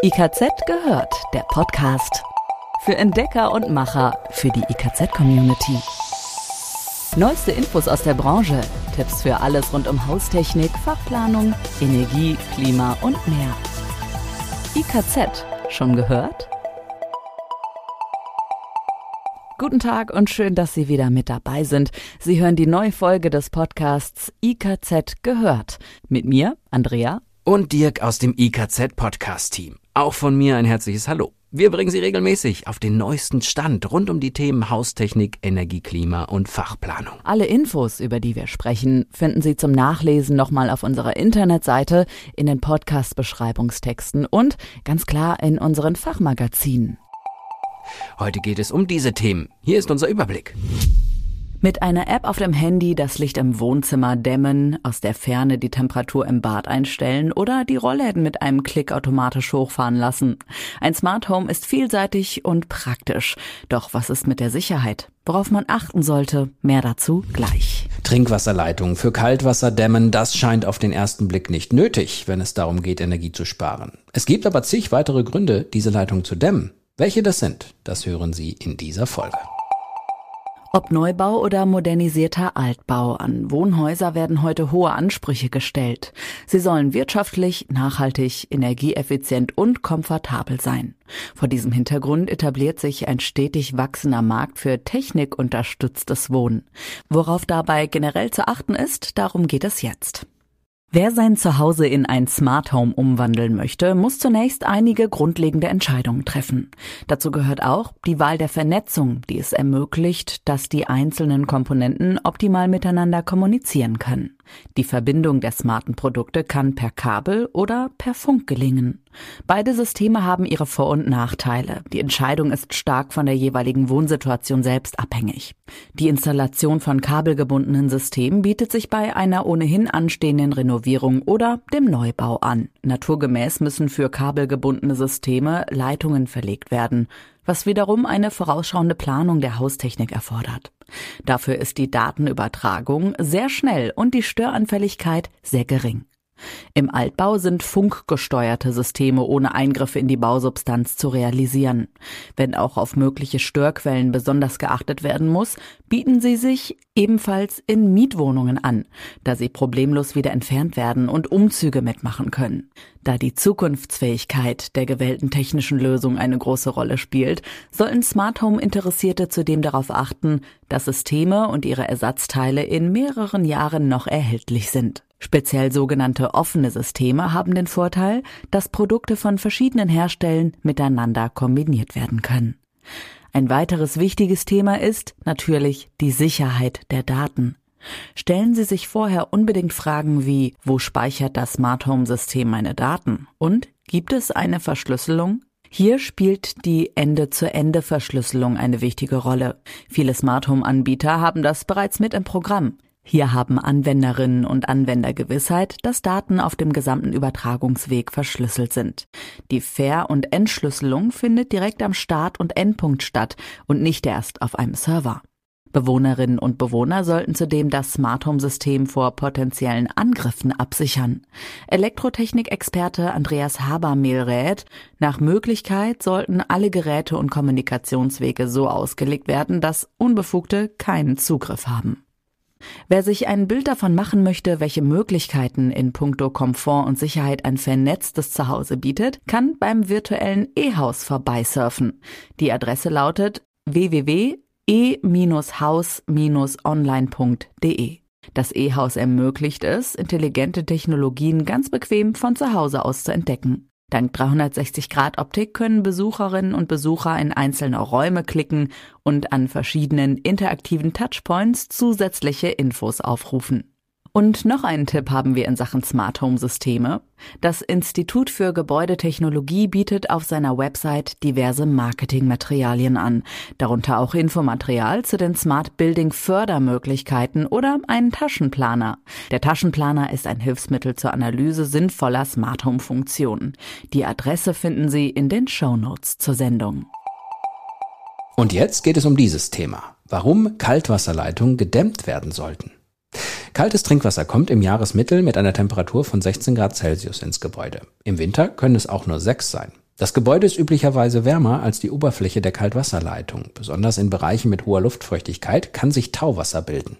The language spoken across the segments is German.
IKZ gehört, der Podcast. Für Entdecker und Macher, für die IKZ-Community. Neueste Infos aus der Branche, Tipps für alles rund um Haustechnik, Fachplanung, Energie, Klima und mehr. IKZ, schon gehört? Guten Tag und schön, dass Sie wieder mit dabei sind. Sie hören die neue Folge des Podcasts IKZ gehört. Mit mir, Andrea. Und Dirk aus dem IKZ Podcast Team. Auch von mir ein herzliches Hallo. Wir bringen Sie regelmäßig auf den neuesten Stand rund um die Themen Haustechnik, Energie, Klima und Fachplanung. Alle Infos, über die wir sprechen, finden Sie zum Nachlesen nochmal auf unserer Internetseite, in den Podcast-Beschreibungstexten und ganz klar in unseren Fachmagazinen. Heute geht es um diese Themen. Hier ist unser Überblick. Mit einer App auf dem Handy das Licht im Wohnzimmer dämmen, aus der Ferne die Temperatur im Bad einstellen oder die Rollläden mit einem Klick automatisch hochfahren lassen. Ein Smart Home ist vielseitig und praktisch. Doch was ist mit der Sicherheit? Worauf man achten sollte, mehr dazu gleich. Trinkwasserleitungen für Kaltwasser dämmen, das scheint auf den ersten Blick nicht nötig, wenn es darum geht, Energie zu sparen. Es gibt aber zig weitere Gründe, diese Leitung zu dämmen. Welche das sind, das hören Sie in dieser Folge. Ob Neubau oder modernisierter Altbau, an Wohnhäuser werden heute hohe Ansprüche gestellt. Sie sollen wirtschaftlich, nachhaltig, energieeffizient und komfortabel sein. Vor diesem Hintergrund etabliert sich ein stetig wachsender Markt für technikunterstütztes Wohnen. Worauf dabei generell zu achten ist, darum geht es jetzt. Wer sein Zuhause in ein Smart Home umwandeln möchte, muss zunächst einige grundlegende Entscheidungen treffen. Dazu gehört auch die Wahl der Vernetzung, die es ermöglicht, dass die einzelnen Komponenten optimal miteinander kommunizieren können. Die Verbindung der smarten Produkte kann per Kabel oder per Funk gelingen. Beide Systeme haben ihre Vor- und Nachteile. Die Entscheidung ist stark von der jeweiligen Wohnsituation selbst abhängig. Die Installation von kabelgebundenen Systemen bietet sich bei einer ohnehin anstehenden Renovierung oder dem Neubau an. Naturgemäß müssen für kabelgebundene Systeme Leitungen verlegt werden, was wiederum eine vorausschauende Planung der Haustechnik erfordert. Dafür ist die Datenübertragung sehr schnell und die Störanfälligkeit sehr gering. Im Altbau sind funkgesteuerte Systeme ohne Eingriffe in die Bausubstanz zu realisieren. Wenn auch auf mögliche Störquellen besonders geachtet werden muss, bieten sie sich ebenfalls in Mietwohnungen an, da sie problemlos wieder entfernt werden und Umzüge mitmachen können. Da die Zukunftsfähigkeit der gewählten technischen Lösung eine große Rolle spielt, sollten Smart Home Interessierte zudem darauf achten, dass Systeme und ihre Ersatzteile in mehreren Jahren noch erhältlich sind. Speziell sogenannte offene Systeme haben den Vorteil, dass Produkte von verschiedenen Herstellern miteinander kombiniert werden können. Ein weiteres wichtiges Thema ist natürlich die Sicherheit der Daten. Stellen Sie sich vorher unbedingt Fragen wie, wo speichert das Smart Home System meine Daten? Und gibt es eine Verschlüsselung? Hier spielt die Ende-zu-Ende-Verschlüsselung eine wichtige Rolle. Viele Smart Home Anbieter haben das bereits mit im Programm. Hier haben Anwenderinnen und Anwender Gewissheit, dass Daten auf dem gesamten Übertragungsweg verschlüsselt sind. Die Ver- und Entschlüsselung findet direkt am Start- und Endpunkt statt und nicht erst auf einem Server. Bewohnerinnen und Bewohner sollten zudem das Smart Home System vor potenziellen Angriffen absichern. Elektrotechnikexperte Andreas Habermehl rät, nach Möglichkeit sollten alle Geräte und Kommunikationswege so ausgelegt werden, dass Unbefugte keinen Zugriff haben. Wer sich ein Bild davon machen möchte, welche Möglichkeiten in puncto Komfort und Sicherheit ein vernetztes Zuhause bietet, kann beim virtuellen E-Haus vorbeisurfen. Die Adresse lautet www.e-haus-online.de. Das E-Haus ermöglicht es, intelligente Technologien ganz bequem von zu Hause aus zu entdecken. Dank 360-Grad-Optik können Besucherinnen und Besucher in einzelne Räume klicken und an verschiedenen interaktiven Touchpoints zusätzliche Infos aufrufen. Und noch einen Tipp haben wir in Sachen Smart Home Systeme. Das Institut für Gebäudetechnologie bietet auf seiner Website diverse Marketingmaterialien an, darunter auch Infomaterial zu den Smart Building Fördermöglichkeiten oder einen Taschenplaner. Der Taschenplaner ist ein Hilfsmittel zur Analyse sinnvoller Smart Home Funktionen. Die Adresse finden Sie in den Show Notes zur Sendung. Und jetzt geht es um dieses Thema. Warum Kaltwasserleitungen gedämmt werden sollten. Kaltes Trinkwasser kommt im Jahresmittel mit einer Temperatur von 16 Grad Celsius ins Gebäude. Im Winter können es auch nur 6 sein. Das Gebäude ist üblicherweise wärmer als die Oberfläche der Kaltwasserleitung. Besonders in Bereichen mit hoher Luftfeuchtigkeit kann sich Tauwasser bilden.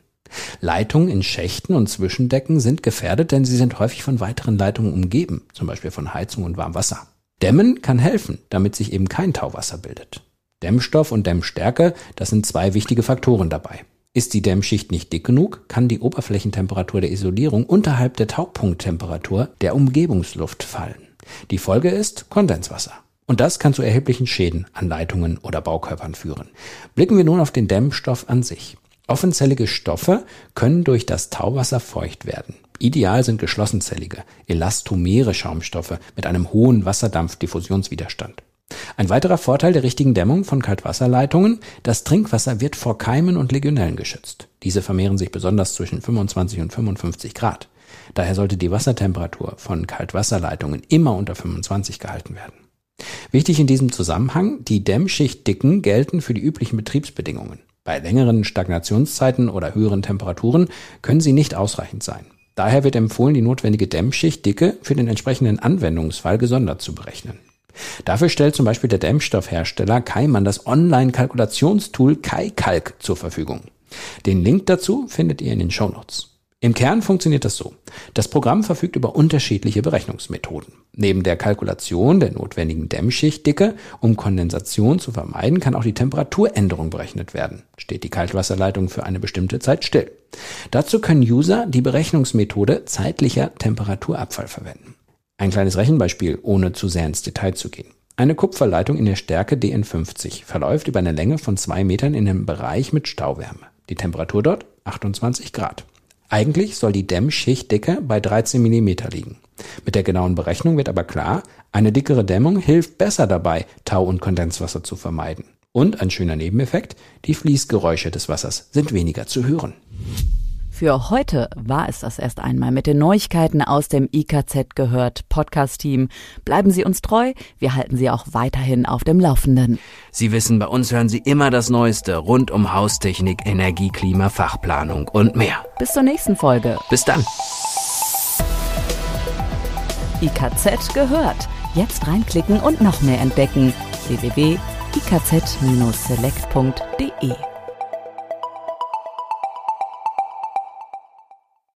Leitungen in Schächten und Zwischendecken sind gefährdet, denn sie sind häufig von weiteren Leitungen umgeben, zum Beispiel von Heizung und Warmwasser. Dämmen kann helfen, damit sich eben kein Tauwasser bildet. Dämmstoff und Dämmstärke, das sind zwei wichtige Faktoren dabei. Ist die Dämmschicht nicht dick genug, kann die Oberflächentemperatur der Isolierung unterhalb der Taupunkttemperatur der Umgebungsluft fallen. Die Folge ist Kondenswasser. Und das kann zu erheblichen Schäden an Leitungen oder Baukörpern führen. Blicken wir nun auf den Dämmstoff an sich. Offenzellige Stoffe können durch das Tauwasser feucht werden. Ideal sind geschlossenzellige, elastomere Schaumstoffe mit einem hohen Wasserdampfdiffusionswiderstand. Ein weiterer Vorteil der richtigen Dämmung von Kaltwasserleitungen, das Trinkwasser wird vor Keimen und Legionellen geschützt. Diese vermehren sich besonders zwischen 25 und 55 Grad. Daher sollte die Wassertemperatur von Kaltwasserleitungen immer unter 25 gehalten werden. Wichtig in diesem Zusammenhang, die Dämmschichtdicken gelten für die üblichen Betriebsbedingungen. Bei längeren Stagnationszeiten oder höheren Temperaturen können sie nicht ausreichend sein. Daher wird empfohlen, die notwendige Dämmschichtdicke für den entsprechenden Anwendungsfall gesondert zu berechnen. Dafür stellt zum Beispiel der Dämmstoffhersteller Kaiman das Online-Kalkulationstool KaiCalc zur Verfügung. Den Link dazu findet ihr in den Shownotes. Im Kern funktioniert das so. Das Programm verfügt über unterschiedliche Berechnungsmethoden. Neben der Kalkulation der notwendigen Dämmschichtdicke, um Kondensation zu vermeiden, kann auch die Temperaturänderung berechnet werden. Steht die Kaltwasserleitung für eine bestimmte Zeit still. Dazu können User die Berechnungsmethode zeitlicher Temperaturabfall verwenden. Ein kleines Rechenbeispiel, ohne zu sehr ins Detail zu gehen. Eine Kupferleitung in der Stärke DN50 verläuft über eine Länge von zwei Metern in einem Bereich mit Stauwärme. Die Temperatur dort 28 Grad. Eigentlich soll die Dämmschichtdicke bei 13 mm liegen. Mit der genauen Berechnung wird aber klar, eine dickere Dämmung hilft besser dabei, Tau und Kondenswasser zu vermeiden. Und ein schöner Nebeneffekt, die Fließgeräusche des Wassers sind weniger zu hören. Für heute war es das erst einmal mit den Neuigkeiten aus dem IKZ gehört Podcast-Team. Bleiben Sie uns treu, wir halten Sie auch weiterhin auf dem Laufenden. Sie wissen, bei uns hören Sie immer das Neueste rund um Haustechnik, Energie, Klima, Fachplanung und mehr. Bis zur nächsten Folge. Bis dann. IKZ gehört. Jetzt reinklicken und noch mehr entdecken. www.ikz-select.de